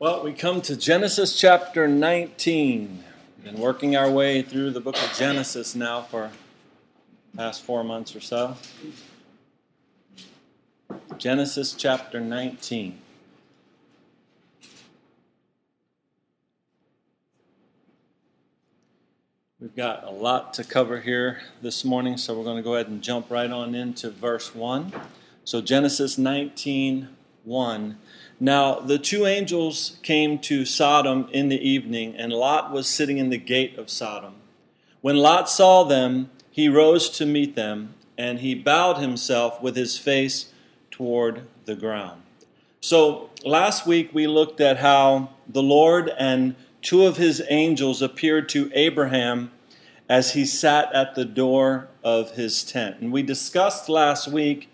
Well, we come to Genesis chapter 19. We've been working our way through the book of Genesis now for past four months or so. Genesis chapter 19. We've got a lot to cover here this morning, so we're going to go ahead and jump right on into verse 1. So, Genesis 19 1. Now the two angels came to Sodom in the evening, and Lot was sitting in the gate of Sodom. When Lot saw them, he rose to meet them, and he bowed himself with his face toward the ground. So last week we looked at how the Lord and two of his angels appeared to Abraham as he sat at the door of his tent. And we discussed last week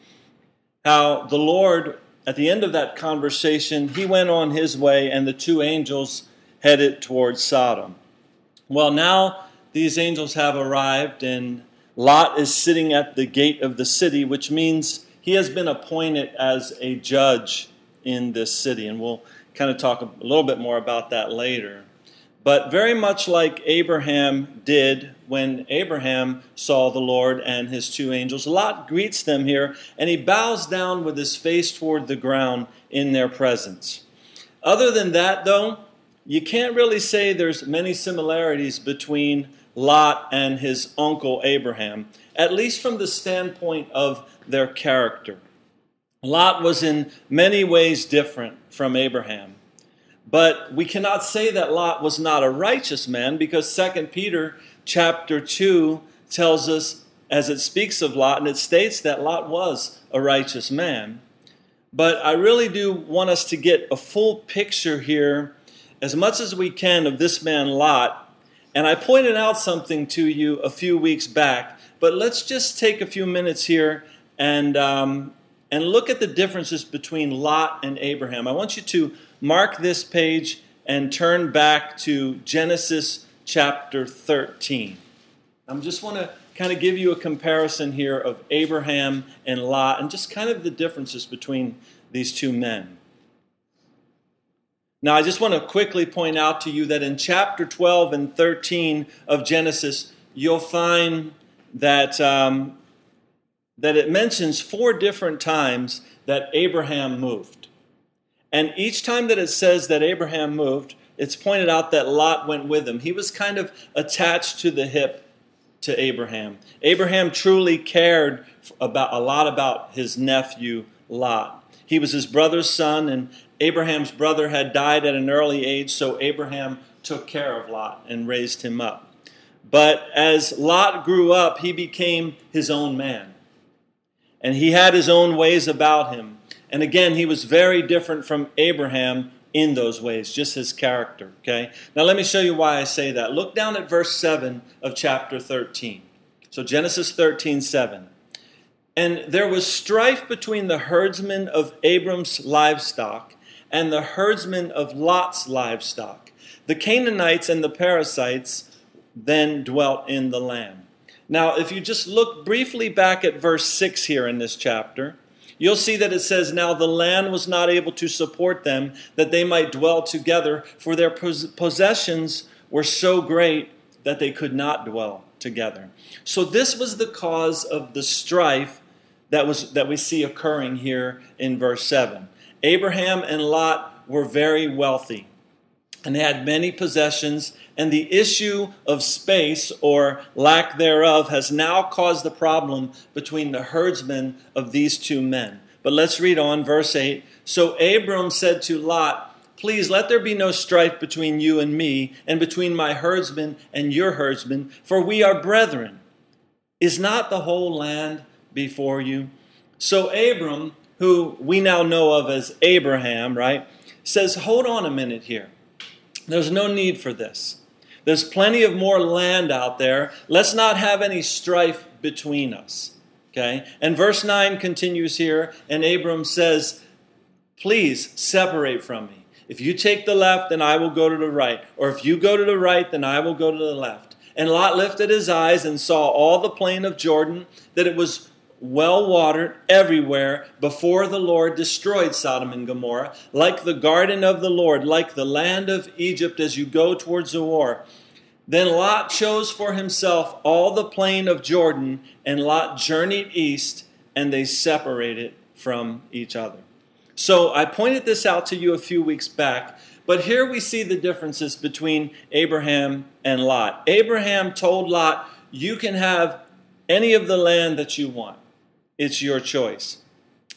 how the Lord at the end of that conversation, he went on his way, and the two angels headed towards Sodom. Well, now these angels have arrived, and Lot is sitting at the gate of the city, which means he has been appointed as a judge in this city. And we'll kind of talk a little bit more about that later. But very much like Abraham did when Abraham saw the Lord and his two angels, Lot greets them here and he bows down with his face toward the ground in their presence. Other than that, though, you can't really say there's many similarities between Lot and his uncle Abraham, at least from the standpoint of their character. Lot was in many ways different from Abraham. But we cannot say that Lot was not a righteous man because 2 Peter chapter 2 tells us, as it speaks of Lot, and it states that Lot was a righteous man. But I really do want us to get a full picture here, as much as we can, of this man Lot. And I pointed out something to you a few weeks back, but let's just take a few minutes here and, um, and look at the differences between Lot and Abraham. I want you to mark this page and turn back to Genesis chapter 13. I just want to kind of give you a comparison here of Abraham and Lot and just kind of the differences between these two men. Now, I just want to quickly point out to you that in chapter 12 and 13 of Genesis, you'll find that, um, that it mentions four different times that Abraham moved. And each time that it says that Abraham moved, it's pointed out that Lot went with him. He was kind of attached to the hip to Abraham. Abraham truly cared about a lot about his nephew Lot. He was his brother's son, and Abraham's brother had died at an early age, so Abraham took care of Lot and raised him up. But as Lot grew up, he became his own man. And he had his own ways about him. And again, he was very different from Abraham in those ways, just his character. Okay? Now, let me show you why I say that. Look down at verse 7 of chapter 13. So, Genesis 13 7. And there was strife between the herdsmen of Abram's livestock and the herdsmen of Lot's livestock. The Canaanites and the Perizzites then dwelt in the land. Now, if you just look briefly back at verse 6 here in this chapter, You'll see that it says, Now the land was not able to support them, that they might dwell together, for their possessions were so great that they could not dwell together. So this was the cause of the strife that, was, that we see occurring here in verse 7. Abraham and Lot were very wealthy and had many possessions, and the issue of space or lack thereof has now caused the problem between the herdsmen of these two men. But let's read on, verse 8. So Abram said to Lot, Please let there be no strife between you and me, and between my herdsmen and your herdsmen, for we are brethren. Is not the whole land before you? So Abram, who we now know of as Abraham, right, says, Hold on a minute here. There's no need for this. There's plenty of more land out there. Let's not have any strife between us. Okay? And verse 9 continues here, and Abram says, Please separate from me. If you take the left, then I will go to the right. Or if you go to the right, then I will go to the left. And Lot lifted his eyes and saw all the plain of Jordan, that it was well watered everywhere before the Lord destroyed Sodom and Gomorrah, like the garden of the Lord, like the land of Egypt as you go towards Zoar. Then Lot chose for himself all the plain of Jordan, and Lot journeyed east, and they separated from each other. So I pointed this out to you a few weeks back, but here we see the differences between Abraham and Lot. Abraham told Lot, You can have any of the land that you want, it's your choice.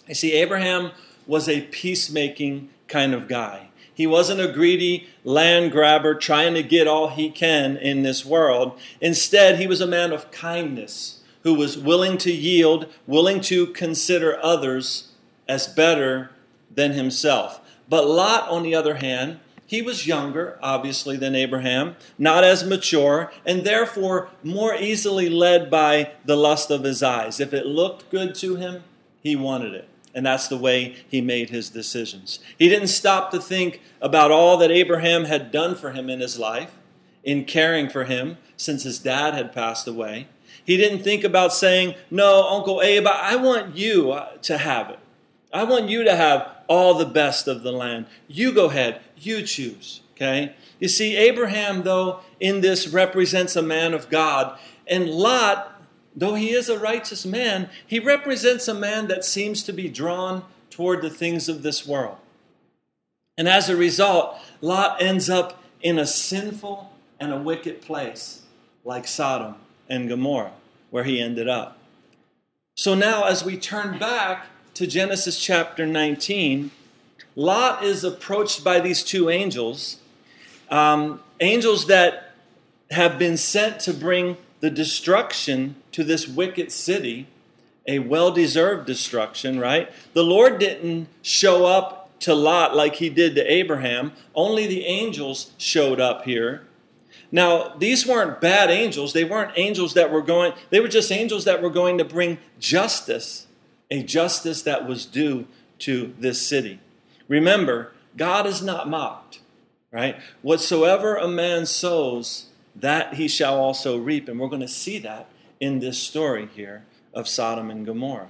You see, Abraham was a peacemaking kind of guy. He wasn't a greedy land grabber trying to get all he can in this world. Instead, he was a man of kindness who was willing to yield, willing to consider others as better than himself. But Lot, on the other hand, he was younger, obviously, than Abraham, not as mature, and therefore more easily led by the lust of his eyes. If it looked good to him, he wanted it. And that's the way he made his decisions. He didn't stop to think about all that Abraham had done for him in his life, in caring for him since his dad had passed away. He didn't think about saying, No, Uncle Abe, I want you uh, to have it. I want you to have all the best of the land. You go ahead, you choose. Okay? You see, Abraham, though, in this represents a man of God, and Lot Though he is a righteous man, he represents a man that seems to be drawn toward the things of this world. And as a result, Lot ends up in a sinful and a wicked place like Sodom and Gomorrah, where he ended up. So now, as we turn back to Genesis chapter 19, Lot is approached by these two angels, um, angels that have been sent to bring the destruction to this wicked city, a well deserved destruction, right? The Lord didn't show up to Lot like he did to Abraham, only the angels showed up here. Now, these weren't bad angels. They weren't angels that were going, they were just angels that were going to bring justice, a justice that was due to this city. Remember, God is not mocked, right? Whatsoever a man sows, that he shall also reap. And we're going to see that in this story here of Sodom and Gomorrah.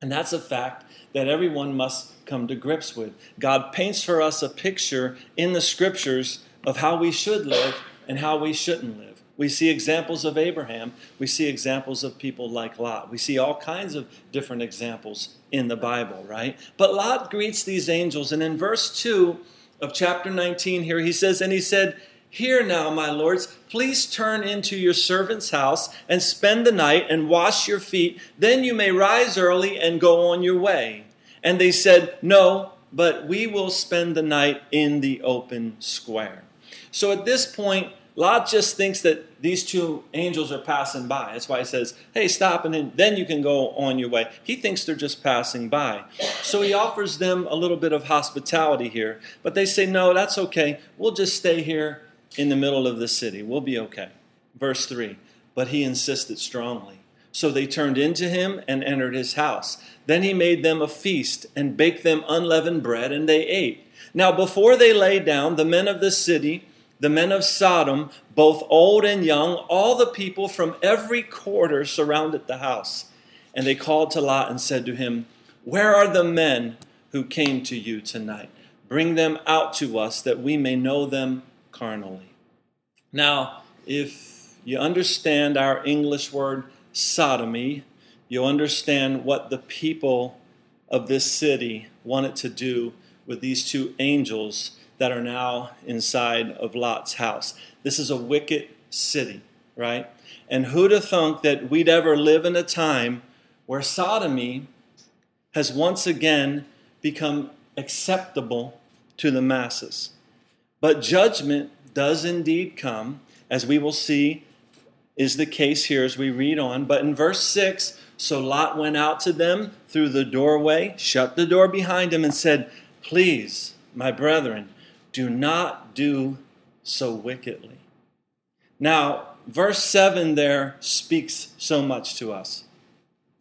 And that's a fact that everyone must come to grips with. God paints for us a picture in the scriptures of how we should live and how we shouldn't live. We see examples of Abraham. We see examples of people like Lot. We see all kinds of different examples in the Bible, right? But Lot greets these angels, and in verse 2 of chapter 19 here, he says, And he said, Hear now, my lords, please turn into your servant's house and spend the night and wash your feet. Then you may rise early and go on your way. And they said, No, but we will spend the night in the open square. So at this point, Lot just thinks that these two angels are passing by. That's why he says, Hey, stop, and then you can go on your way. He thinks they're just passing by. So he offers them a little bit of hospitality here. But they say, No, that's okay. We'll just stay here in the middle of the city. We'll be okay. Verse 3 But he insisted strongly. So they turned into him and entered his house. Then he made them a feast and baked them unleavened bread, and they ate. Now, before they lay down, the men of the city, the men of Sodom, both old and young, all the people from every quarter surrounded the house. And they called to Lot and said to him, Where are the men who came to you tonight? Bring them out to us that we may know them carnally. Now, if you understand our English word sodomy, you'll understand what the people of this city wanted to do with these two angels that are now inside of Lot's house. This is a wicked city, right? And who'd have thunk that we'd ever live in a time where sodomy has once again become acceptable to the masses? But judgment does indeed come, as we will see is the case here as we read on. But in verse 6, so Lot went out to them through the doorway, shut the door behind him, and said, Please, my brethren, do not do so wickedly. Now, verse 7 there speaks so much to us.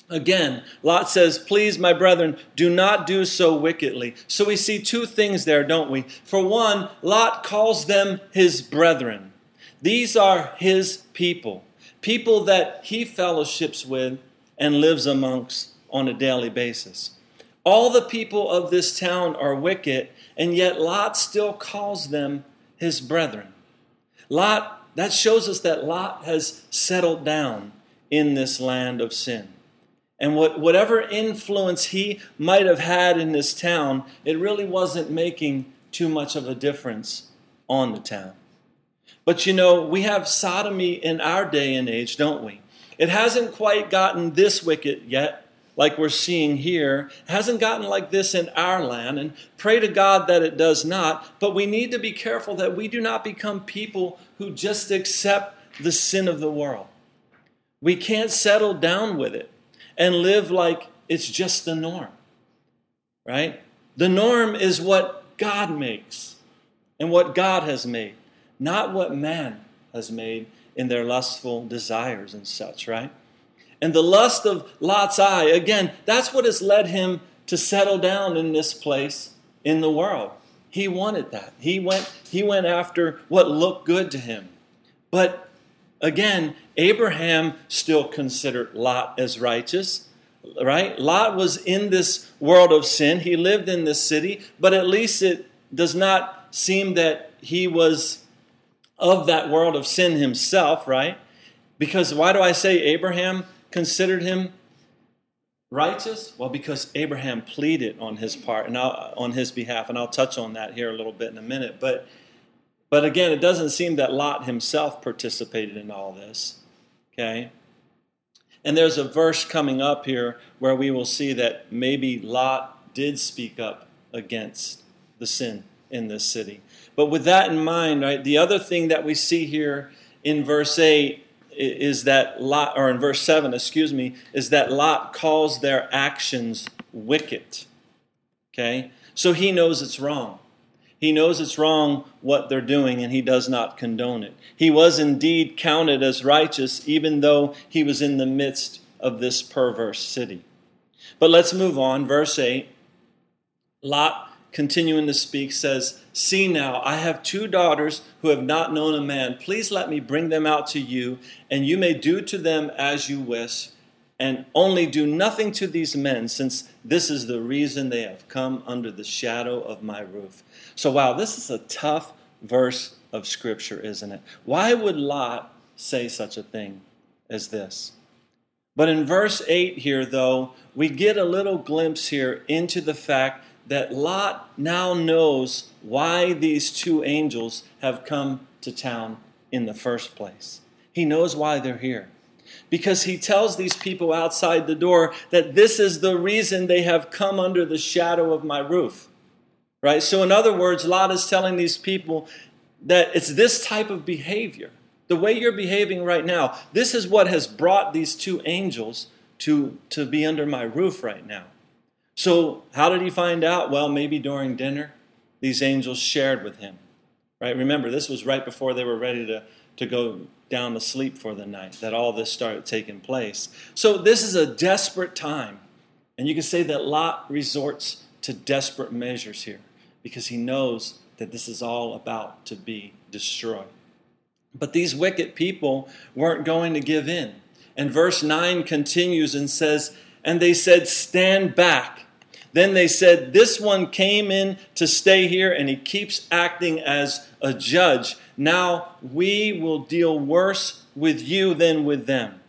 Again, Lot says, Please, my brethren, do not do so wickedly. So we see two things there, don't we? For one, Lot calls them his brethren. These are his people, people that he fellowships with and lives amongst on a daily basis. All the people of this town are wicked, and yet Lot still calls them his brethren. Lot, that shows us that Lot has settled down in this land of sin. And what, whatever influence he might have had in this town, it really wasn't making too much of a difference on the town. But you know, we have sodomy in our day and age, don't we? It hasn't quite gotten this wicked yet, like we're seeing here. It hasn't gotten like this in our land, and pray to God that it does not. But we need to be careful that we do not become people who just accept the sin of the world. We can't settle down with it and live like it's just the norm, right? The norm is what God makes and what God has made, not what man has made in their lustful desires and such, right? And the lust of Lot's eye, again, that's what has led him to settle down in this place in the world. He wanted that. He went, he went after what looked good to him. But again, Abraham still considered Lot as righteous, right? Lot was in this world of sin. He lived in this city, but at least it does not seem that he was of that world of sin himself, right? Because why do I say Abraham considered him righteous? Well, because Abraham pleaded on his part and I'll, on his behalf, and I'll touch on that here a little bit in a minute. But but again, it doesn't seem that Lot himself participated in all this. Okay? And there's a verse coming up here where we will see that maybe Lot did speak up against the sin in this city. But with that in mind, right, the other thing that we see here in verse 8 is that Lot, or in verse 7, excuse me, is that Lot calls their actions wicked. Okay? So he knows it's wrong. He knows it's wrong what they're doing, and he does not condone it. He was indeed counted as righteous, even though he was in the midst of this perverse city. But let's move on. Verse 8 Lot, continuing to speak, says, See now, I have two daughters who have not known a man. Please let me bring them out to you, and you may do to them as you wish and only do nothing to these men, since this is the reason they have come under the shadow of my roof. So, wow, this is a tough verse of Scripture, isn't it? Why would Lot say such a thing as this? But in verse 8 here, though, we get a little glimpse here into the fact that Lot now knows why these two angels have come to town in the first place. He knows why they're here because he tells these people outside the door that this is the reason they have come under the shadow of my roof. Right? So, in other words, Lot is telling these people that it's this type of behavior, the way you're behaving right now, this is what has brought these two angels to, to be under my roof right now. So, how did he find out? Well, maybe during dinner, these angels shared with him. Right? Remember, this was right before they were ready to, to go down to sleep for the night that all this started taking place. So this is a desperate time. And you can say that Lot resorts to desperate measures here because he knows that this is all about to be destroyed. But these wicked people weren't going to give in. And verse 9 continues and says, And they said, Stand back. Then they said, This one came in to stay here, and he keeps acting as a judge. Now we will deal worse with you than with them.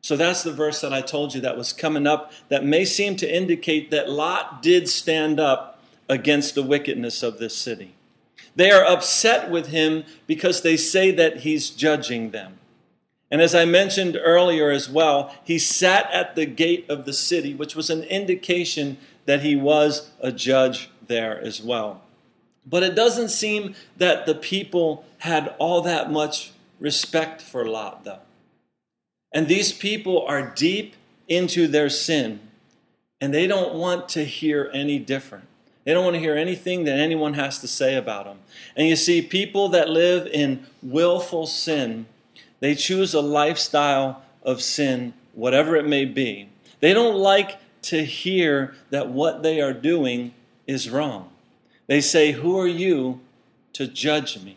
So that's the verse that I told you that was coming up that may seem to indicate that Lot did stand up against the wickedness of this city. They are upset with him because they say that he's judging them. And as I mentioned earlier as well, he sat at the gate of the city, which was an indication that he was a judge there as well. But it doesn't seem that the people had all that much respect for Lot, though. And these people are deep into their sin, and they don't want to hear any different. They don't want to hear anything that anyone has to say about them. And you see, people that live in willful sin, they choose a lifestyle of sin, whatever it may be. They don't like to hear that what they are doing is wrong. They say, Who are you to judge me?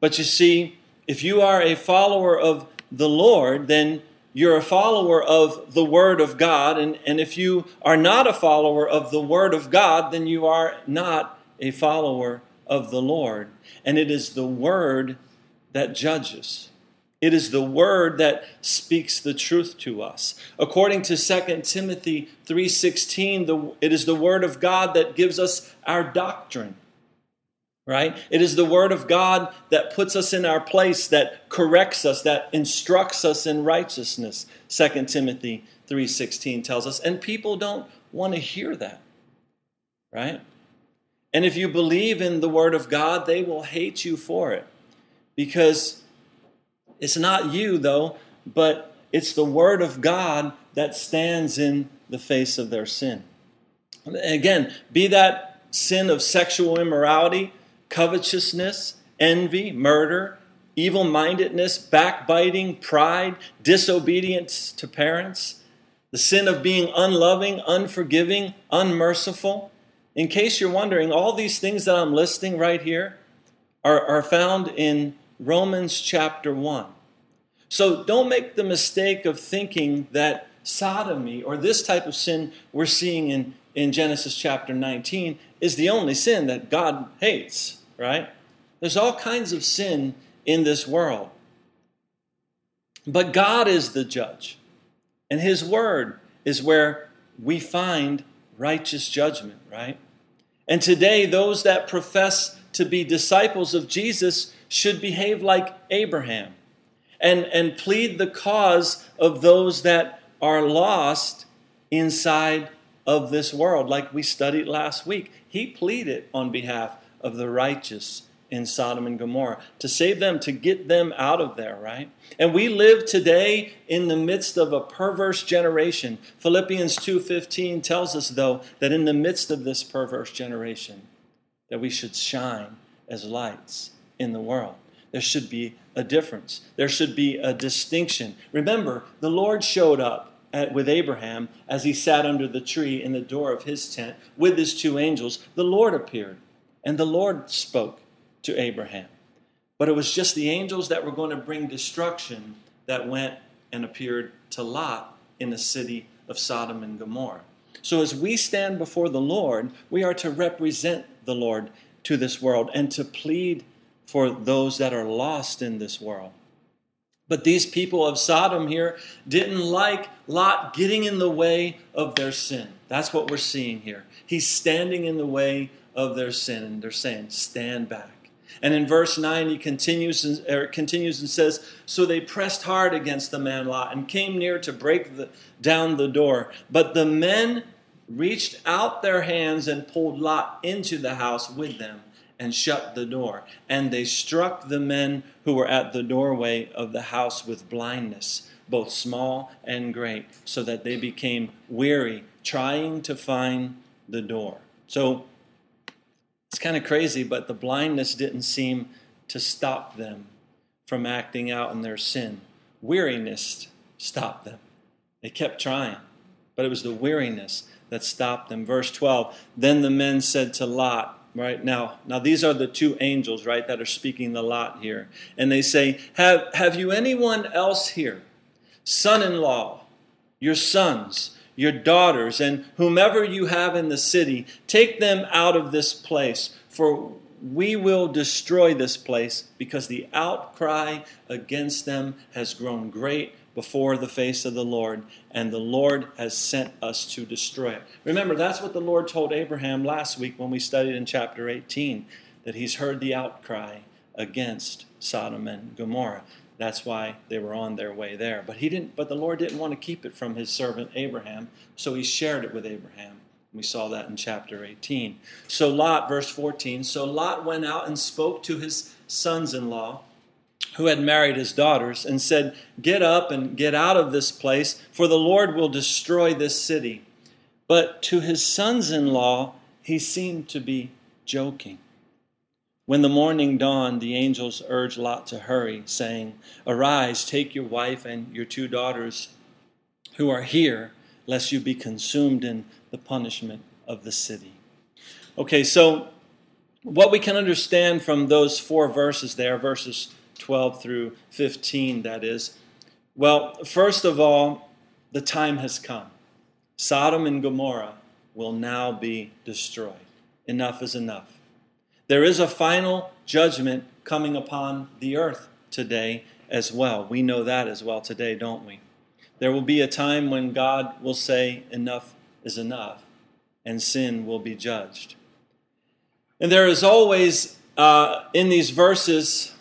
But you see, if you are a follower of the Lord, then you're a follower of the Word of God. And, and if you are not a follower of the Word of God, then you are not a follower of the Lord. And it is the Word that judges. It is the word that speaks the truth to us. According to 2 Timothy 3:16, it is the word of God that gives us our doctrine. Right? It is the word of God that puts us in our place, that corrects us, that instructs us in righteousness. 2 Timothy 3:16 tells us, and people don't want to hear that. Right? And if you believe in the word of God, they will hate you for it. Because it's not you, though, but it's the Word of God that stands in the face of their sin. Again, be that sin of sexual immorality, covetousness, envy, murder, evil mindedness, backbiting, pride, disobedience to parents, the sin of being unloving, unforgiving, unmerciful. In case you're wondering, all these things that I'm listing right here are, are found in Romans chapter 1. So don't make the mistake of thinking that sodomy or this type of sin we're seeing in, in Genesis chapter 19 is the only sin that God hates, right? There's all kinds of sin in this world. But God is the judge, and His word is where we find righteous judgment, right? And today, those that profess to be disciples of Jesus should behave like Abraham and, and plead the cause of those that are lost inside of this world, like we studied last week. He pleaded on behalf of the righteous in Sodom and Gomorrah to save them, to get them out of there, right? And we live today in the midst of a perverse generation. Philippians 2:15 tells us though that in the midst of this perverse generation that we should shine as lights in the world. There should be a difference. There should be a distinction. Remember, the Lord showed up at, with Abraham as he sat under the tree in the door of his tent with his two angels. The Lord appeared, and the Lord spoke to Abraham. But it was just the angels that were going to bring destruction that went and appeared to Lot in the city of Sodom and Gomorrah. So as we stand before the Lord, we are to represent the Lord to this world and to plead for those that are lost in this world. But these people of Sodom here didn't like Lot getting in the way of their sin. That's what we're seeing here. He's standing in the way of their sin, and they're saying, Stand back. And in verse 9, he continues and, er, continues and says, So they pressed hard against the man Lot and came near to break the, down the door. But the men reached out their hands and pulled Lot into the house with them and shut the door. And they struck the men who were at the doorway of the house with blindness, both small and great, so that they became weary, trying to find the door. So it's kind of crazy, but the blindness didn't seem to stop them from acting out in their sin. Weariness stopped them. They kept trying, but it was the weariness that stopped them. Verse 12 Then the men said to Lot, right? Now now these are the two angels right that are speaking the lot here. And they say have have you anyone else here? Son-in-law your sons your daughters and whomever you have in the city take them out of this place for we will destroy this place because the outcry against them has grown great before the face of the Lord, and the Lord has sent us to destroy it. Remember, that's what the Lord told Abraham last week when we studied in chapter 18, that he's heard the outcry against Sodom and Gomorrah. That's why they were on their way there. But he didn't but the Lord didn't want to keep it from his servant Abraham, so he shared it with Abraham. We saw that in chapter 18. So Lot, verse 14, so Lot went out and spoke to his sons in law who had married his daughters, and said, Get up and get out of this place, for the Lord will destroy this city. But to his sons in law, he seemed to be joking. When the morning dawned, the angels urged Lot to hurry, saying, Arise, take your wife and your two daughters who are here, lest you be consumed in the punishment of the city. Okay, so what we can understand from those four verses there, verses 12 through 15, that is, Well, first of all, the time has come. Sodom and Gomorrah will now be destroyed. Enough is enough. There is a final judgment coming upon the earth today as well. We know that as well today, don't we? There will be a time when God will say, Enough is enough, and sin will be judged. And there is always, uh, in these verses,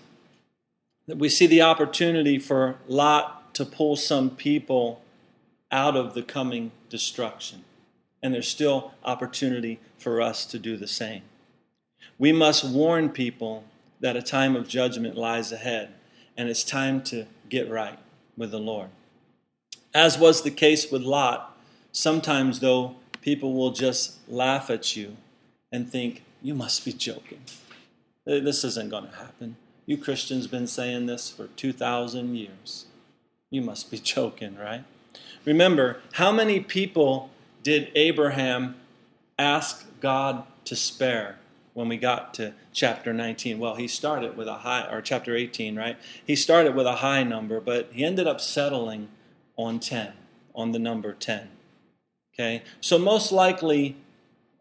that we see the opportunity for Lot to pull some people out of the coming destruction. And there's still opportunity for us to do the same. We must warn people that a time of judgment lies ahead, and it's time to get right with the Lord. As was the case with Lot, sometimes, though, people will just laugh at you and think, you must be joking. This isn't going to happen. You Christians been saying this for 2,000 years. You must be joking, right? Remember, how many people did Abraham ask God to spare when we got to chapter 19? Well, he started with a high, or chapter 18, right? He started with a high number, but he ended up settling on 10, on the number 10. Okay? So, most likely,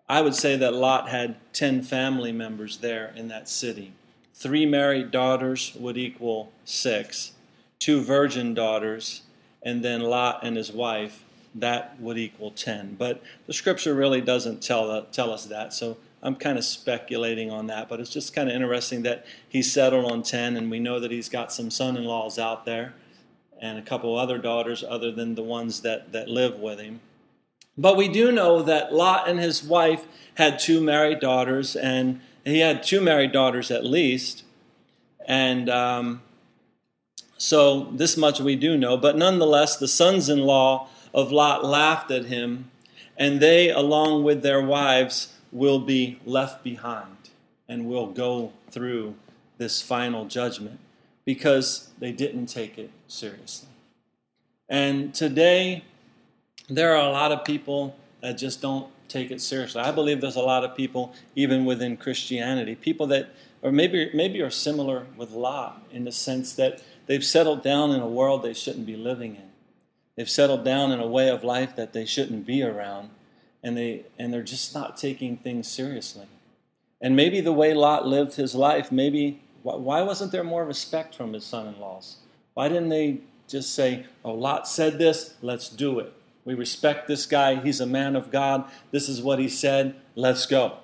I would say that Lot had 10 family members there in that city. Three married daughters would equal six, two virgin daughters, and then Lot and his wife, that would equal 10. But the scripture really doesn't tell, uh, tell us that, so I'm kind of speculating on that. But it's just kind of interesting that he settled on 10, and we know that he's got some son in laws out there and a couple other daughters other than the ones that, that live with him. But we do know that Lot and his wife had two married daughters, and he had two married daughters at least. And um, so this much we do know. But nonetheless, the sons in law of Lot laughed at him, and they, along with their wives, will be left behind and will go through this final judgment because they didn't take it seriously. And today, there are a lot of people that just don't take it seriously. I believe there's a lot of people, even within Christianity, people that, or maybe maybe are similar with Lot in the sense that they've settled down in a world they shouldn't be living in. They've settled down in a way of life that they shouldn't be around, and they and they're just not taking things seriously. And maybe the way Lot lived his life, maybe why wasn't there more respect from his son-in-laws? Why didn't they just say, "Oh, Lot said this, let's do it"? We respect this guy. He's a man of God. This is what he said. Let's go.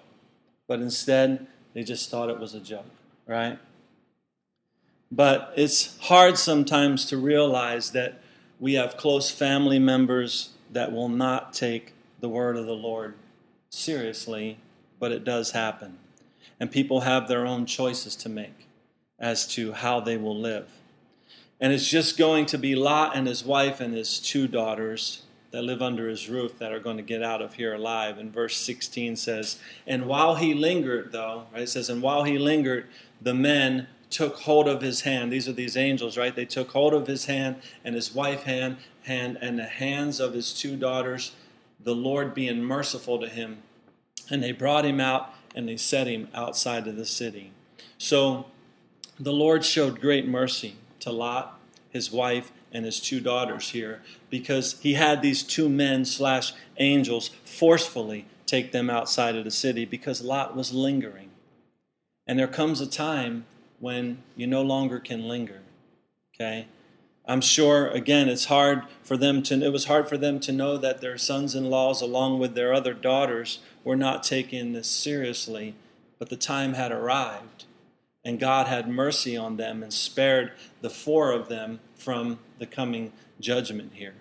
But instead, they just thought it was a joke, right? But it's hard sometimes to realize that we have close family members that will not take the word of the Lord seriously, but it does happen. And people have their own choices to make as to how they will live. And it's just going to be Lot and his wife and his two daughters that live under his roof that are going to get out of here alive. And verse 16 says, And while he lingered, though, right, it says, And while he lingered, the men took hold of his hand. These are these angels, right? They took hold of his hand and his wife hand, hand and the hands of his two daughters, the Lord being merciful to him. And they brought him out and they set him outside of the city. So the Lord showed great mercy to Lot, his wife, and his two daughters here because he had these two men slash angels forcefully take them outside of the city because Lot was lingering. And there comes a time when you no longer can linger. Okay? I'm sure, again, it's hard for them to, it was hard for them to know that their sons in laws, along with their other daughters, were not taking this seriously, but the time had arrived. And God had mercy on them and spared the four of them from the coming judgment here.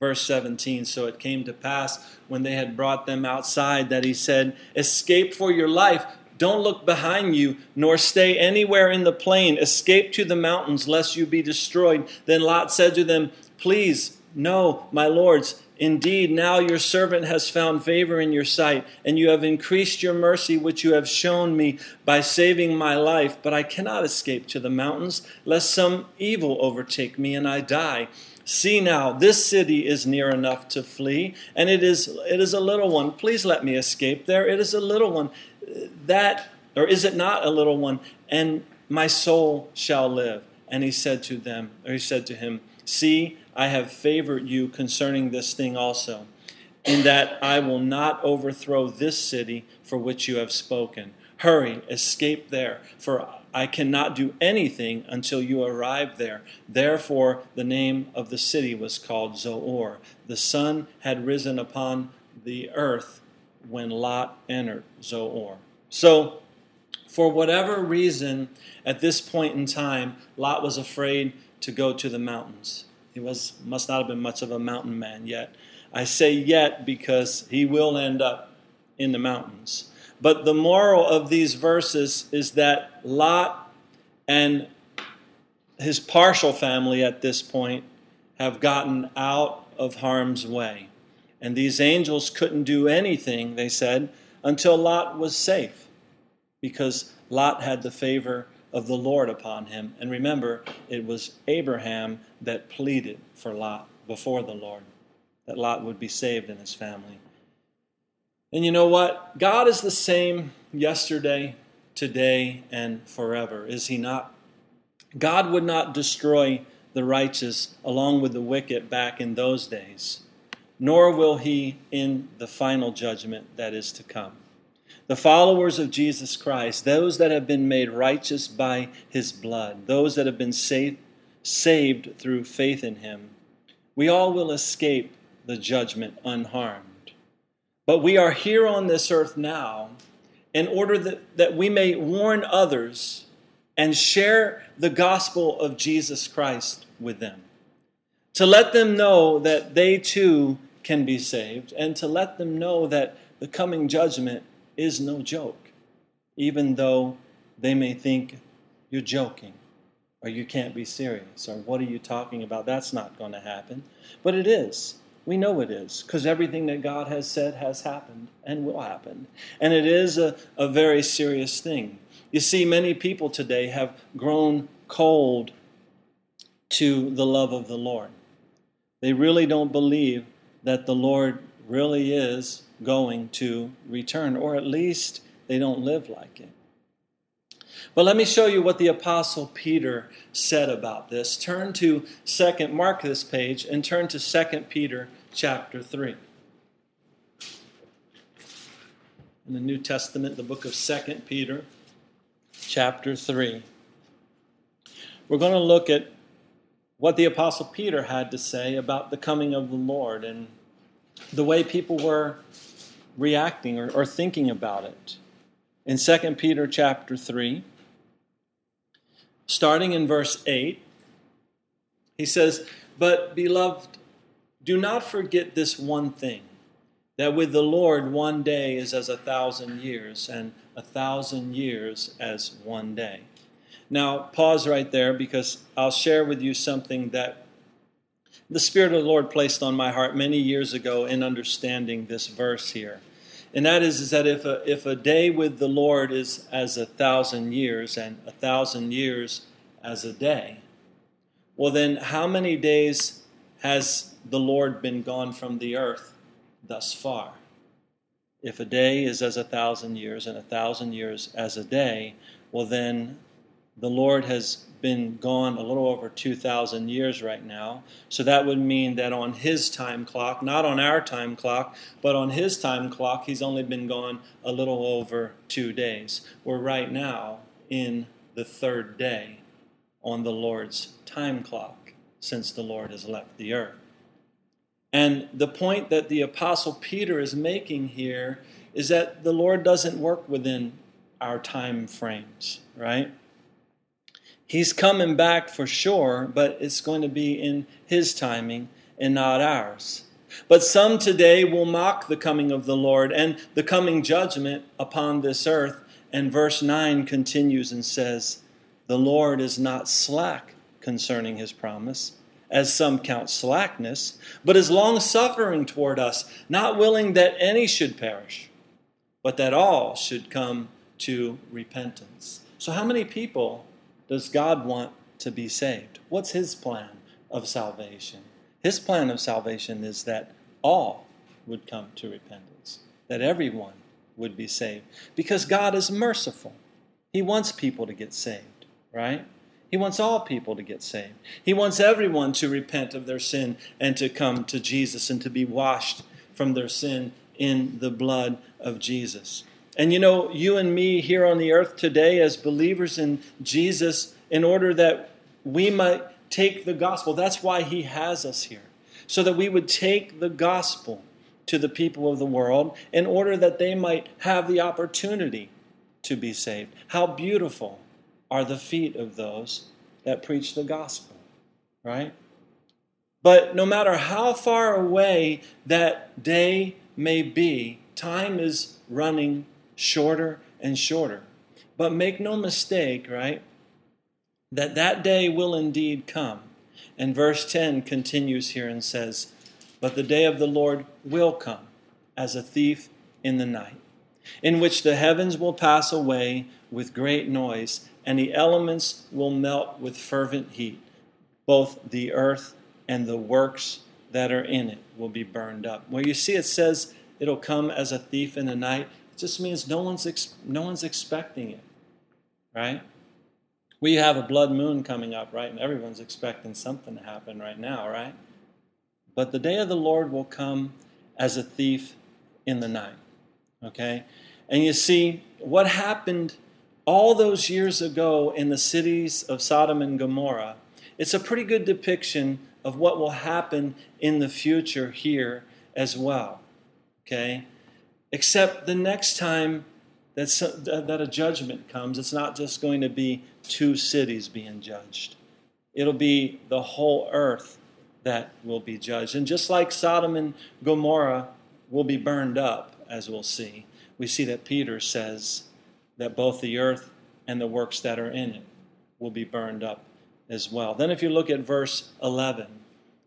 Verse 17 So it came to pass when they had brought them outside that he said, Escape for your life. Don't look behind you, nor stay anywhere in the plain. Escape to the mountains, lest you be destroyed. Then Lot said to them, Please, no, my lords, Indeed, now your servant has found favor in your sight, and you have increased your mercy, which you have shown me by saving my life. But I cannot escape to the mountains, lest some evil overtake me and I die. See now, this city is near enough to flee, and it is, it is a little one. Please let me escape there. It is a little one. That, or is it not a little one? And my soul shall live. And he said to them, or he said to him, See, I have favored you concerning this thing also, in that I will not overthrow this city for which you have spoken. Hurry, escape there, for I cannot do anything until you arrive there. Therefore, the name of the city was called Zoar. The sun had risen upon the earth when Lot entered Zoar. So, for whatever reason, at this point in time, Lot was afraid to go to the mountains. He was must not have been much of a mountain man yet. I say yet because he will end up in the mountains. But the moral of these verses is that Lot and his partial family at this point have gotten out of harm's way. And these angels couldn't do anything, they said, until Lot was safe, because Lot had the favor of the Lord upon him. And remember, it was Abraham that pleaded for Lot before the Lord, that Lot would be saved and his family. And you know what? God is the same yesterday, today, and forever, is He not? God would not destroy the righteous along with the wicked back in those days, nor will He in the final judgment that is to come. The followers of Jesus Christ, those that have been made righteous by His blood, those that have been saved, saved through faith in Him, we all will escape the judgment unharmed. But we are here on this earth now in order that, that we may warn others and share the gospel of Jesus Christ with them. To let them know that they too can be saved, and to let them know that the coming judgment is no joke, even though they may think you're joking or you can't be serious or what are you talking about? That's not going to happen. But it is. We know it is, because everything that God has said has happened and will happen. And it is a, a very serious thing. You see, many people today have grown cold to the love of the Lord. They really don't believe that the Lord really is going to return, or at least they don't live like it. But let me show you what the apostle Peter said about this. Turn to second mark this page and turn to second Peter chapter 3. In the New Testament, the book of 2 Peter, chapter 3. We're going to look at what the Apostle Peter had to say about the coming of the Lord and the way people were reacting or, or thinking about it. In 2 Peter chapter 3, starting in verse 8, he says, But beloved, do not forget this one thing that with the Lord one day is as a thousand years, and a thousand years as one day. Now, pause right there because I'll share with you something that the Spirit of the Lord placed on my heart many years ago in understanding this verse here. And that is, is that if a, if a day with the Lord is as a thousand years, and a thousand years as a day, well, then how many days has the Lord been gone from the earth thus far? If a day is as a thousand years and a thousand years as a day, well, then the Lord has been gone a little over 2,000 years right now. So that would mean that on his time clock, not on our time clock, but on his time clock, he's only been gone a little over two days. We're right now in the third day on the Lord's time clock since the Lord has left the earth. And the point that the Apostle Peter is making here is that the Lord doesn't work within our time frames, right? He's coming back for sure, but it's going to be in His timing and not ours. But some today will mock the coming of the Lord and the coming judgment upon this earth. And verse 9 continues and says, The Lord is not slack concerning His promise as some count slackness, but is long suffering toward us, not willing that any should perish, but that all should come to repentance. So, how many people does God want to be saved? What's His plan of salvation? His plan of salvation is that all would come to repentance, that everyone would be saved, because God is merciful. He wants people to get saved, right? He wants all people to get saved. He wants everyone to repent of their sin and to come to Jesus and to be washed from their sin in the blood of Jesus. And you know, you and me here on the earth today, as believers in Jesus, in order that we might take the gospel, that's why He has us here, so that we would take the gospel to the people of the world in order that they might have the opportunity to be saved. How beautiful are the feet of those that preach the gospel, right? But no matter how far away that day may be, time is running shorter and shorter. But make no mistake, right, that that day will indeed come. And verse 10 continues here and says, But the day of the Lord will come as a thief in the night, in which the heavens will pass away with great noise, and the elements will melt with fervent heat. Both the earth and the works that are in it will be burned up. Well, you see, it says it'll come as a thief in the night. Just means no one's, ex- no one's expecting it, right? We have a blood moon coming up, right? And everyone's expecting something to happen right now, right? But the day of the Lord will come as a thief in the night, okay? And you see, what happened all those years ago in the cities of Sodom and Gomorrah, it's a pretty good depiction of what will happen in the future here as well. Okay? Except the next time that, that a judgment comes, it's not just going to be two cities being judged, it'll be the whole earth that will be judged. And just like Sodom and Gomorrah will be burned up, as we'll see, we see that Peter says, that both the earth and the works that are in it will be burned up as well. Then, if you look at verse 11,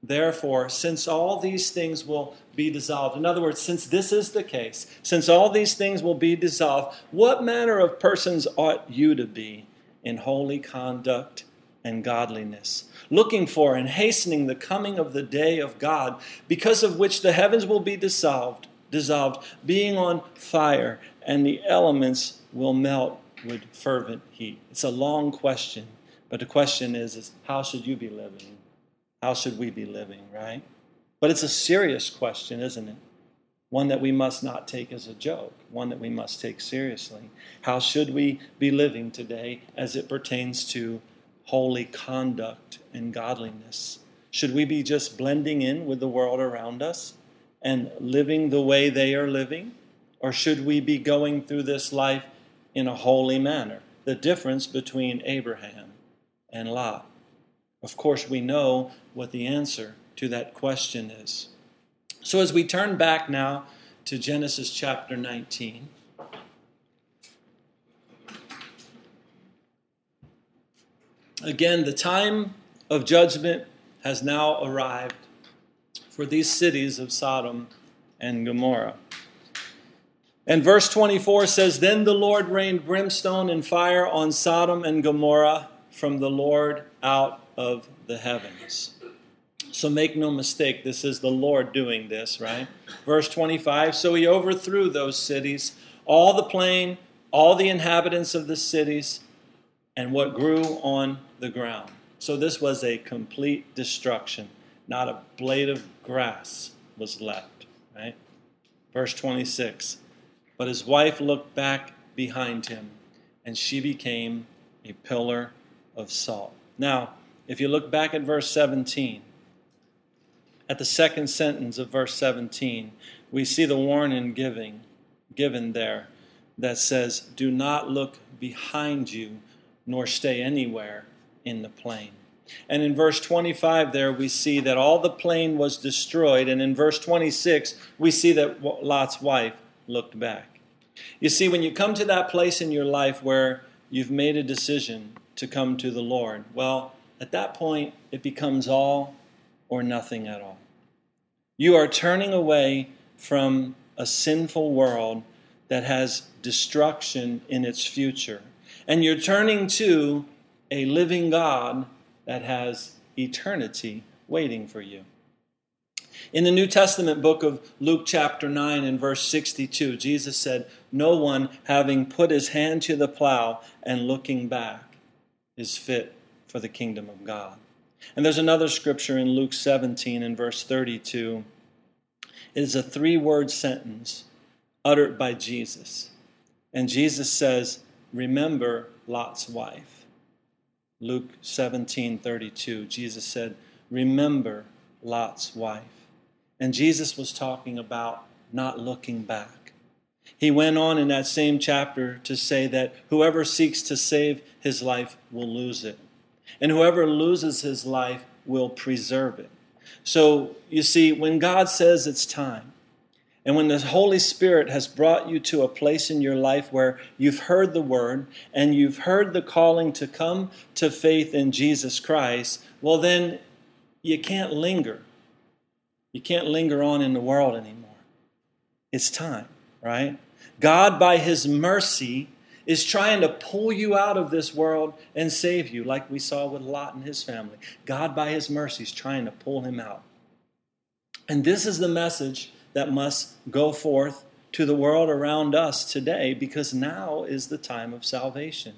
therefore, since all these things will be dissolved, in other words, since this is the case, since all these things will be dissolved, what manner of persons ought you to be in holy conduct and godliness, looking for and hastening the coming of the day of God, because of which the heavens will be dissolved, dissolved, being on fire, and the elements will melt with fervent heat. It's a long question, but the question is, is how should you be living? How should we be living, right? But it's a serious question, isn't it? One that we must not take as a joke, one that we must take seriously. How should we be living today as it pertains to holy conduct and godliness? Should we be just blending in with the world around us and living the way they are living? Or should we be going through this life in a holy manner. The difference between Abraham and Lot. Of course, we know what the answer to that question is. So, as we turn back now to Genesis chapter 19, again, the time of judgment has now arrived for these cities of Sodom and Gomorrah. And verse 24 says, Then the Lord rained brimstone and fire on Sodom and Gomorrah from the Lord out of the heavens. So make no mistake, this is the Lord doing this, right? Verse 25 So he overthrew those cities, all the plain, all the inhabitants of the cities, and what grew on the ground. So this was a complete destruction. Not a blade of grass was left, right? Verse 26 but his wife looked back behind him, and she became a pillar of salt. Now, if you look back at verse 17, at the second sentence of verse 17, we see the warning giving, given there that says, Do not look behind you, nor stay anywhere in the plain. And in verse 25, there we see that all the plain was destroyed. And in verse 26, we see that Lot's wife looked back. You see, when you come to that place in your life where you've made a decision to come to the Lord, well, at that point, it becomes all or nothing at all. You are turning away from a sinful world that has destruction in its future, and you're turning to a living God that has eternity waiting for you. In the New Testament book of Luke, chapter 9, and verse 62, Jesus said, No one having put his hand to the plow and looking back is fit for the kingdom of God. And there's another scripture in Luke 17 and verse 32. It is a three word sentence uttered by Jesus. And Jesus says, Remember Lot's wife. Luke 17 32. Jesus said, Remember Lot's wife. And Jesus was talking about not looking back. He went on in that same chapter to say that whoever seeks to save his life will lose it, and whoever loses his life will preserve it. So, you see, when God says it's time, and when the Holy Spirit has brought you to a place in your life where you've heard the word and you've heard the calling to come to faith in Jesus Christ, well, then you can't linger. You can't linger on in the world anymore. It's time, right? God, by His mercy, is trying to pull you out of this world and save you, like we saw with Lot and his family. God, by His mercy, is trying to pull him out. And this is the message that must go forth to the world around us today because now is the time of salvation.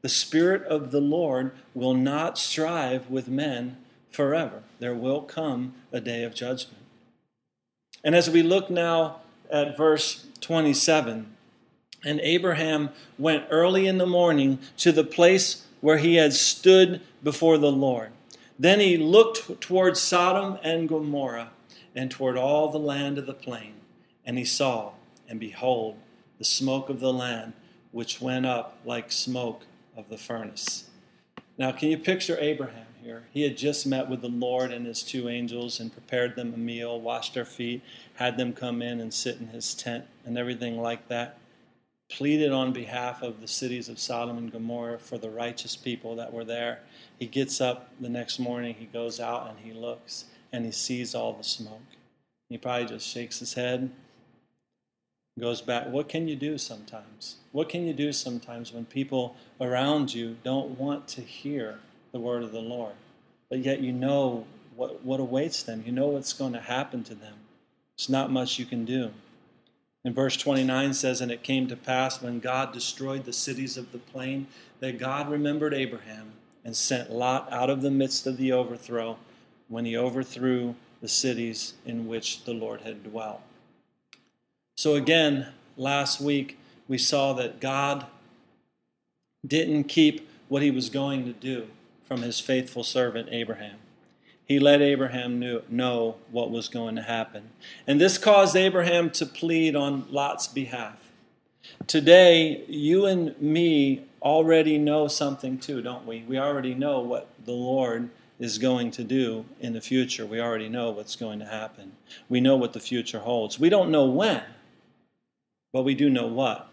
The Spirit of the Lord will not strive with men forever. There will come a day of judgment. And as we look now at verse 27, and Abraham went early in the morning to the place where he had stood before the Lord. Then he looked toward Sodom and Gomorrah and toward all the land of the plain. And he saw, and behold, the smoke of the land, which went up like smoke of the furnace. Now, can you picture Abraham here? He had just met with the Lord and his two angels and prepared them a meal, washed their feet, had them come in and sit in his tent, and everything like that. Pleaded on behalf of the cities of Sodom and Gomorrah for the righteous people that were there. He gets up the next morning, he goes out and he looks and he sees all the smoke. He probably just shakes his head, goes back. What can you do sometimes? What can you do sometimes when people around you don't want to hear the word of the Lord, but yet you know what, what awaits them? You know what's going to happen to them. It's not much you can do. And verse 29 says, And it came to pass when God destroyed the cities of the plain that God remembered Abraham and sent Lot out of the midst of the overthrow when he overthrew the cities in which the Lord had dwelt. So, again, last week we saw that God didn't keep what he was going to do from his faithful servant Abraham. He let Abraham know what was going to happen. And this caused Abraham to plead on Lot's behalf. Today, you and me already know something too, don't we? We already know what the Lord is going to do in the future. We already know what's going to happen. We know what the future holds. We don't know when, but we do know what.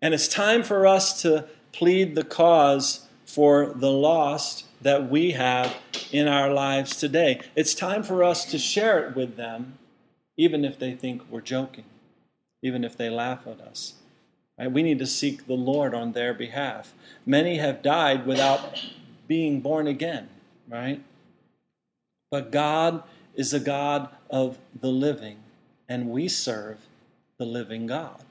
And it's time for us to plead the cause for the lost that we have in our lives today. It's time for us to share it with them, even if they think we're joking, even if they laugh at us. Right? We need to seek the Lord on their behalf. Many have died without being born again, right? But God is a God of the living, and we serve the living God.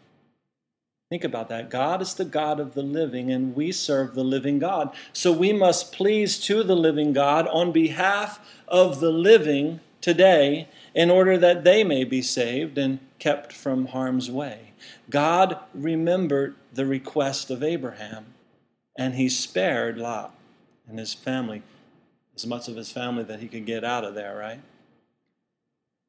Think about that. God is the God of the living, and we serve the living God. So we must please to the living God on behalf of the living today in order that they may be saved and kept from harm's way. God remembered the request of Abraham, and he spared Lot and his family, as much of his family that he could get out of there, right?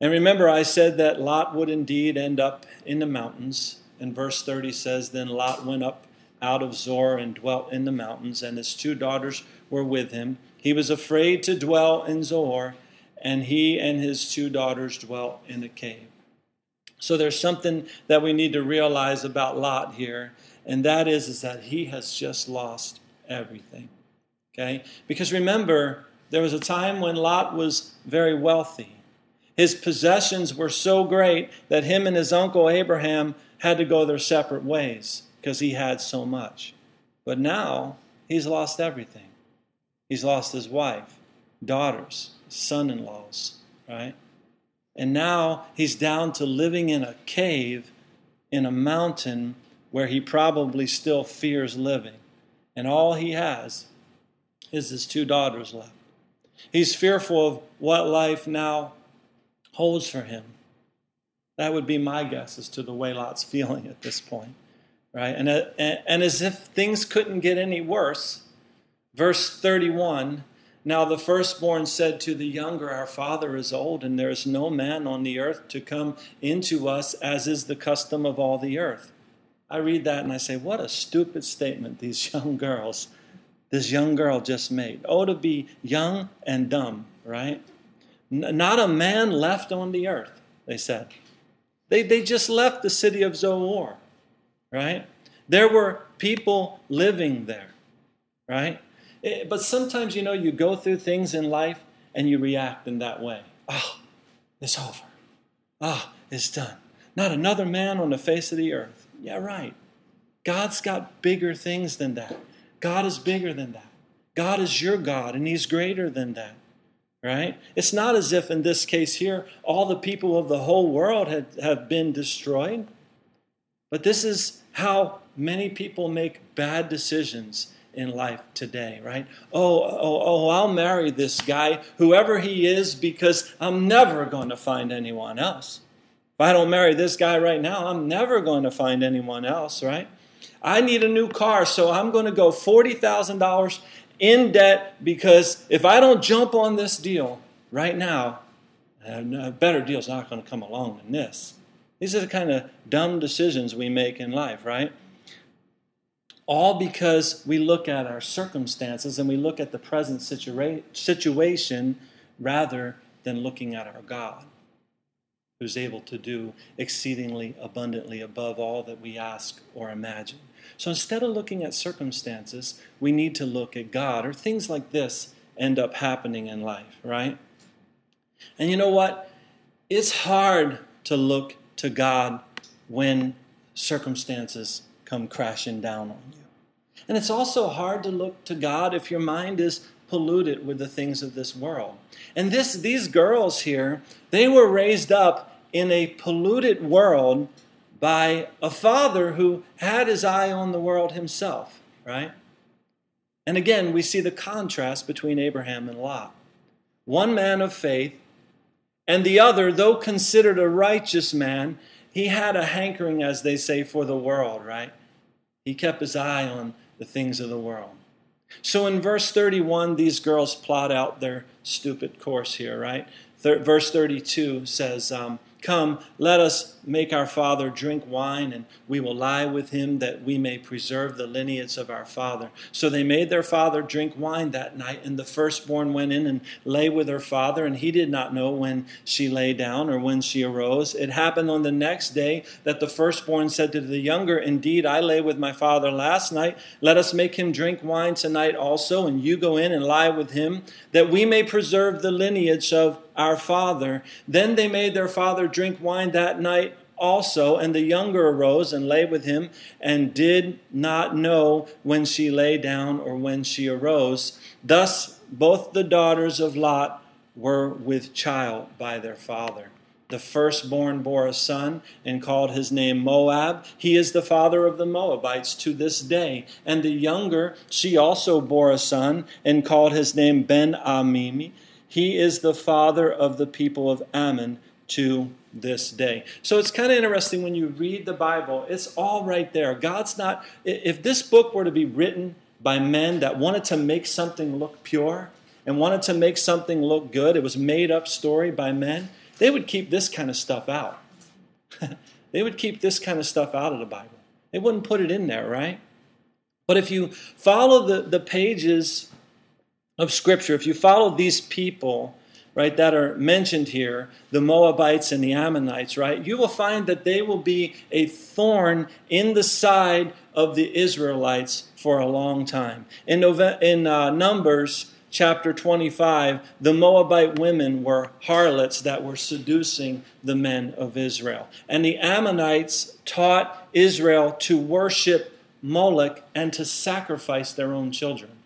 And remember, I said that Lot would indeed end up in the mountains. And verse 30 says, Then Lot went up out of Zoar and dwelt in the mountains, and his two daughters were with him. He was afraid to dwell in Zoar, and he and his two daughters dwelt in a cave. So there's something that we need to realize about Lot here, and that is, is that he has just lost everything. Okay? Because remember, there was a time when Lot was very wealthy. His possessions were so great that him and his uncle Abraham had to go their separate ways because he had so much. But now he's lost everything. He's lost his wife, daughters, son in laws, right? And now he's down to living in a cave in a mountain where he probably still fears living. And all he has is his two daughters left. He's fearful of what life now holds for him. That would be my guess as to the way Lot's feeling at this point, right? And, uh, and as if things couldn't get any worse, verse 31 Now the firstborn said to the younger, Our father is old, and there is no man on the earth to come into us, as is the custom of all the earth. I read that and I say, What a stupid statement these young girls this young girl just made. Oh, to be young and dumb, right? N- not a man left on the earth, they said. They, they just left the city of Zoar, right? There were people living there, right? It, eh, but sometimes, you know, you go through things in life and you react in that way. Oh, it's over. Oh, it's done. Not another man on the face of the earth. Yeah, right. God's got bigger things than that. God is bigger than that. God is your God, and He's greater than that. Right? It's not as if in this case here, all the people of the whole world had, have been destroyed. But this is how many people make bad decisions in life today, right? Oh, oh, oh, I'll marry this guy, whoever he is, because I'm never going to find anyone else. If I don't marry this guy right now, I'm never going to find anyone else, right? I need a new car, so I'm going to go $40,000 in debt because if I don't jump on this deal right now, a better deal's not going to come along than this. These are the kind of dumb decisions we make in life, right? All because we look at our circumstances and we look at the present situa- situation rather than looking at our God who's able to do exceedingly abundantly above all that we ask or imagine. So instead of looking at circumstances, we need to look at God, or things like this end up happening in life, right? And you know what? It's hard to look to God when circumstances come crashing down on you. And it's also hard to look to God if your mind is polluted with the things of this world. And this, these girls here, they were raised up in a polluted world by a father who had his eye on the world himself, right? And again, we see the contrast between Abraham and Lot. One man of faith, and the other, though considered a righteous man, he had a hankering, as they say, for the world, right? He kept his eye on the things of the world. So in verse 31, these girls plot out their stupid course here, right? verse 32 says, um, Come, let us make our father drink wine, and we will lie with him that we may preserve the lineage of our father. So they made their father drink wine that night, and the firstborn went in and lay with her father, and he did not know when she lay down or when she arose. It happened on the next day that the firstborn said to the younger, Indeed, I lay with my father last night. Let us make him drink wine tonight also, and you go in and lie with him, that we may preserve the lineage of our father. Then they made their father drink wine that night also, and the younger arose and lay with him, and did not know when she lay down or when she arose. Thus, both the daughters of Lot were with child by their father. The firstborn bore a son and called his name Moab. He is the father of the Moabites to this day. And the younger, she also bore a son and called his name Ben Ammi. He is the father of the people of Ammon to this day. So it's kind of interesting when you read the Bible, it's all right there. God's not, if this book were to be written by men that wanted to make something look pure and wanted to make something look good, it was made up story by men, they would keep this kind of stuff out. they would keep this kind of stuff out of the Bible. They wouldn't put it in there, right? But if you follow the, the pages of Scripture, if you follow these people, right, that are mentioned here, the Moabites and the Ammonites, right, you will find that they will be a thorn in the side of the Israelites for a long time. In, in uh, Numbers chapter 25, the Moabite women were harlots that were seducing the men of Israel. And the Ammonites taught Israel to worship Moloch and to sacrifice their own children.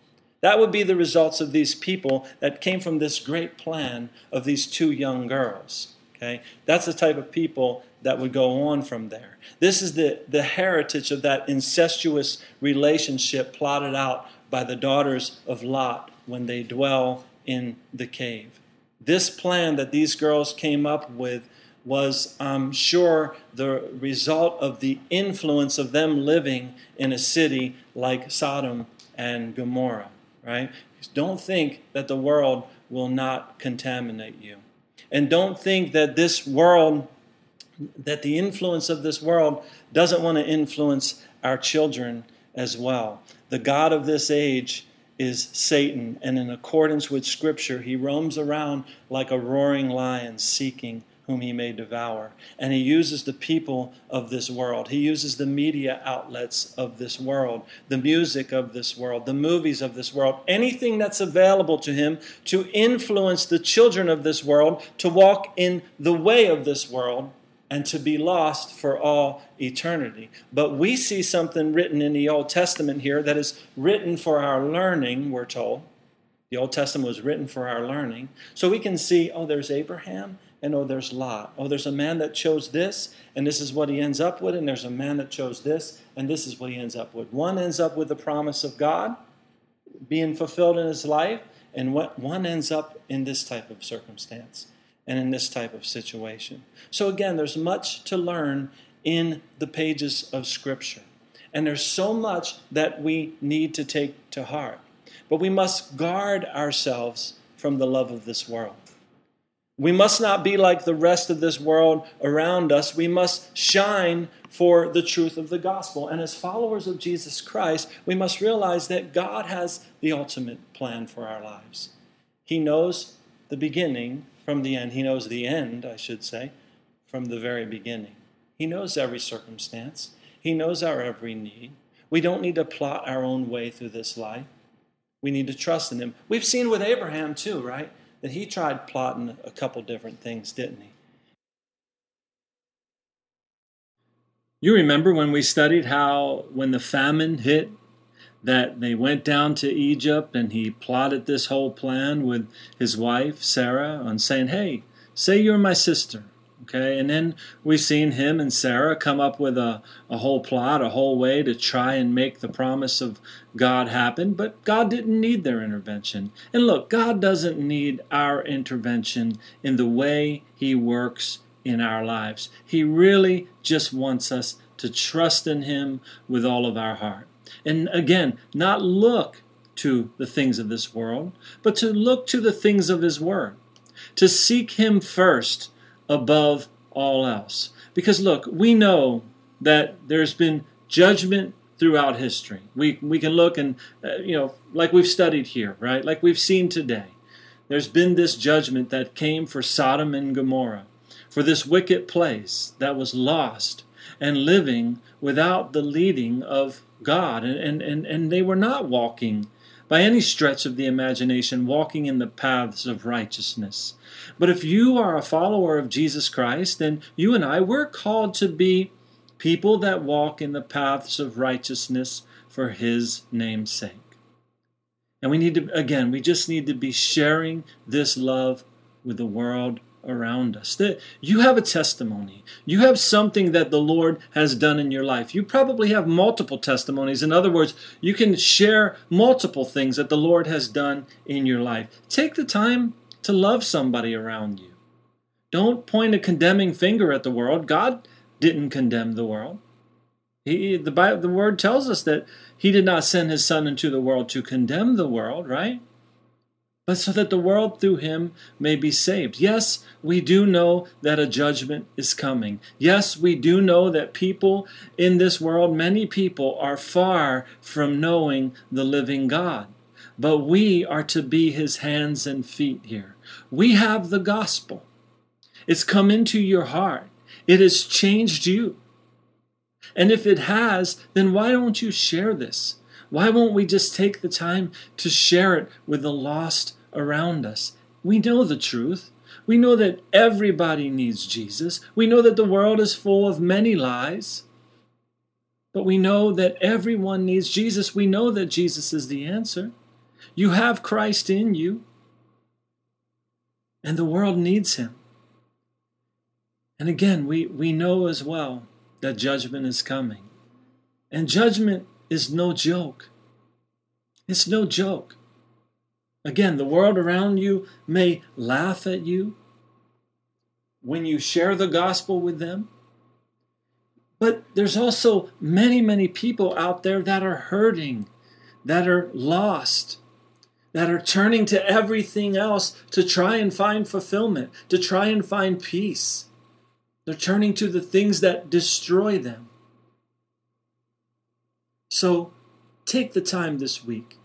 That would be the results of these people that came from this great plan of these two young girls. Okay? That's the type of people that would go on from there. This is the, the heritage of that incestuous relationship plotted out by the daughters of Lot when they dwell in the cave. This plan that these girls came up with was, I'm sure, the result of the influence of them living in a city like Sodom and Gomorrah, right? Don't think that the world will not contaminate you. And don't think that this world, that the influence of this world doesn't want to influence our children as well. The God of this age is Satan, and in accordance with Scripture, he roams around like a roaring lion seeking whom he may devour. And he uses the people of this world. He uses the media outlets of this world, the music of this world, the movies of this world, anything that's available to him to influence the children of this world to walk in the way of this world and to be lost for all eternity. But we see something written in the Old Testament here that is written for our learning, we're told. The Old Testament was written for our learning. So we can see, oh, there's Abraham and oh, there's Lot. Oh, there's a man that chose this, and this is what he ends up with, and there's a man that chose this, and this is what he ends up with. One ends up with the promise of God being fulfilled in his life, and what one ends up in this type of circumstance and in this type of situation. So, again, there's much to learn in the pages of Scripture. And there's so much that we need to take to heart. But we must guard ourselves from the love of this world. We must not be like the rest of this world around us. We must shine for the truth of the gospel. And as followers of Jesus Christ, we must realize that God has the ultimate plan for our lives. He knows the beginning from the end. He knows the end, I should say, from the very beginning. He knows every circumstance, He knows our every need. We don't need to plot our own way through this life. We need to trust in Him. We've seen with Abraham, too, right? That he tried plotting a couple different things, didn't he? You remember when we studied how, when the famine hit, that they went down to Egypt and he plotted this whole plan with his wife, Sarah, on saying, Hey, say you're my sister. Okay, and then we've seen him and Sarah come up with a, a whole plot, a whole way to try and make the promise of God happen, but God didn't need their intervention. And look, God doesn't need our intervention in the way He works in our lives. He really just wants us to trust in Him with all of our heart. And again, not look to the things of this world, but to look to the things of His Word, to seek Him first above all else. Because look, we know that there's been judgment throughout history. We, we can look and, uh, you know, like we've studied here, right? Like we've seen today. There's been this judgment that came for Sodom and Gomorrah, for this wicked place that was lost and living without the leading of God. And, and, and, and they were not walking by any stretch of the imagination, walking in the paths of righteousness. But if you are a follower of Jesus Christ, then you and I, we're called to be people that walk in the paths of righteousness for His name's sake. And we need to, again, we just need to be sharing this love with the world around us. That you have a testimony. You have something that the Lord has done in your life. You probably have multiple testimonies. In other words, you can share multiple things that the Lord has done in your life. Take the time to love somebody around you. Don't point a condemning finger at the world. God didn't condemn the world. He, the, Bible, the word tells us that he did not send his son into the world to condemn the world, right? But so that the world through him may be saved. Yes, we do know that a judgment is coming. Yes, we do know that people in this world, many people, are far from knowing the living God. But we are to be his hands and feet here. We have the gospel. It's come into your heart. It has changed you. And if it has, then why don't you share this? Why won't we just take the time to share it with the lost around us? We know the truth. We know that everybody needs Jesus. We know that the world is full of many lies. But we know that everyone needs Jesus. We know that Jesus is the answer. You have Christ in you, and the world needs him. And again, we, we know as well that judgment is coming. And judgment is no joke. It's no joke. Again, the world around you may laugh at you when you share the gospel with them. But there's also many, many people out there that are hurting, that are lost, that are turning to everything else to try and find fulfillment, to try and find peace. They're turning to the things that destroy them. So take the time this week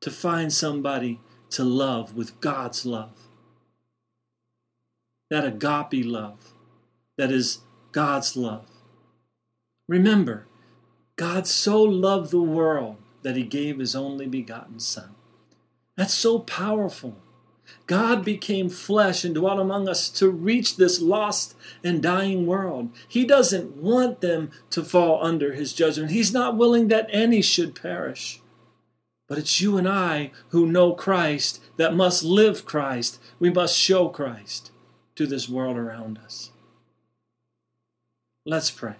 to find somebody to love with God's love. That agape love, that is God's love. Remember, God so loved the world that he gave his only begotten Son. That's so powerful. God became flesh and dwelt among us to reach this lost and dying world. He doesn't want them to fall under his judgment. He's not willing that any should perish. But it's you and I who know Christ that must live Christ. We must show Christ to this world around us. Let's pray.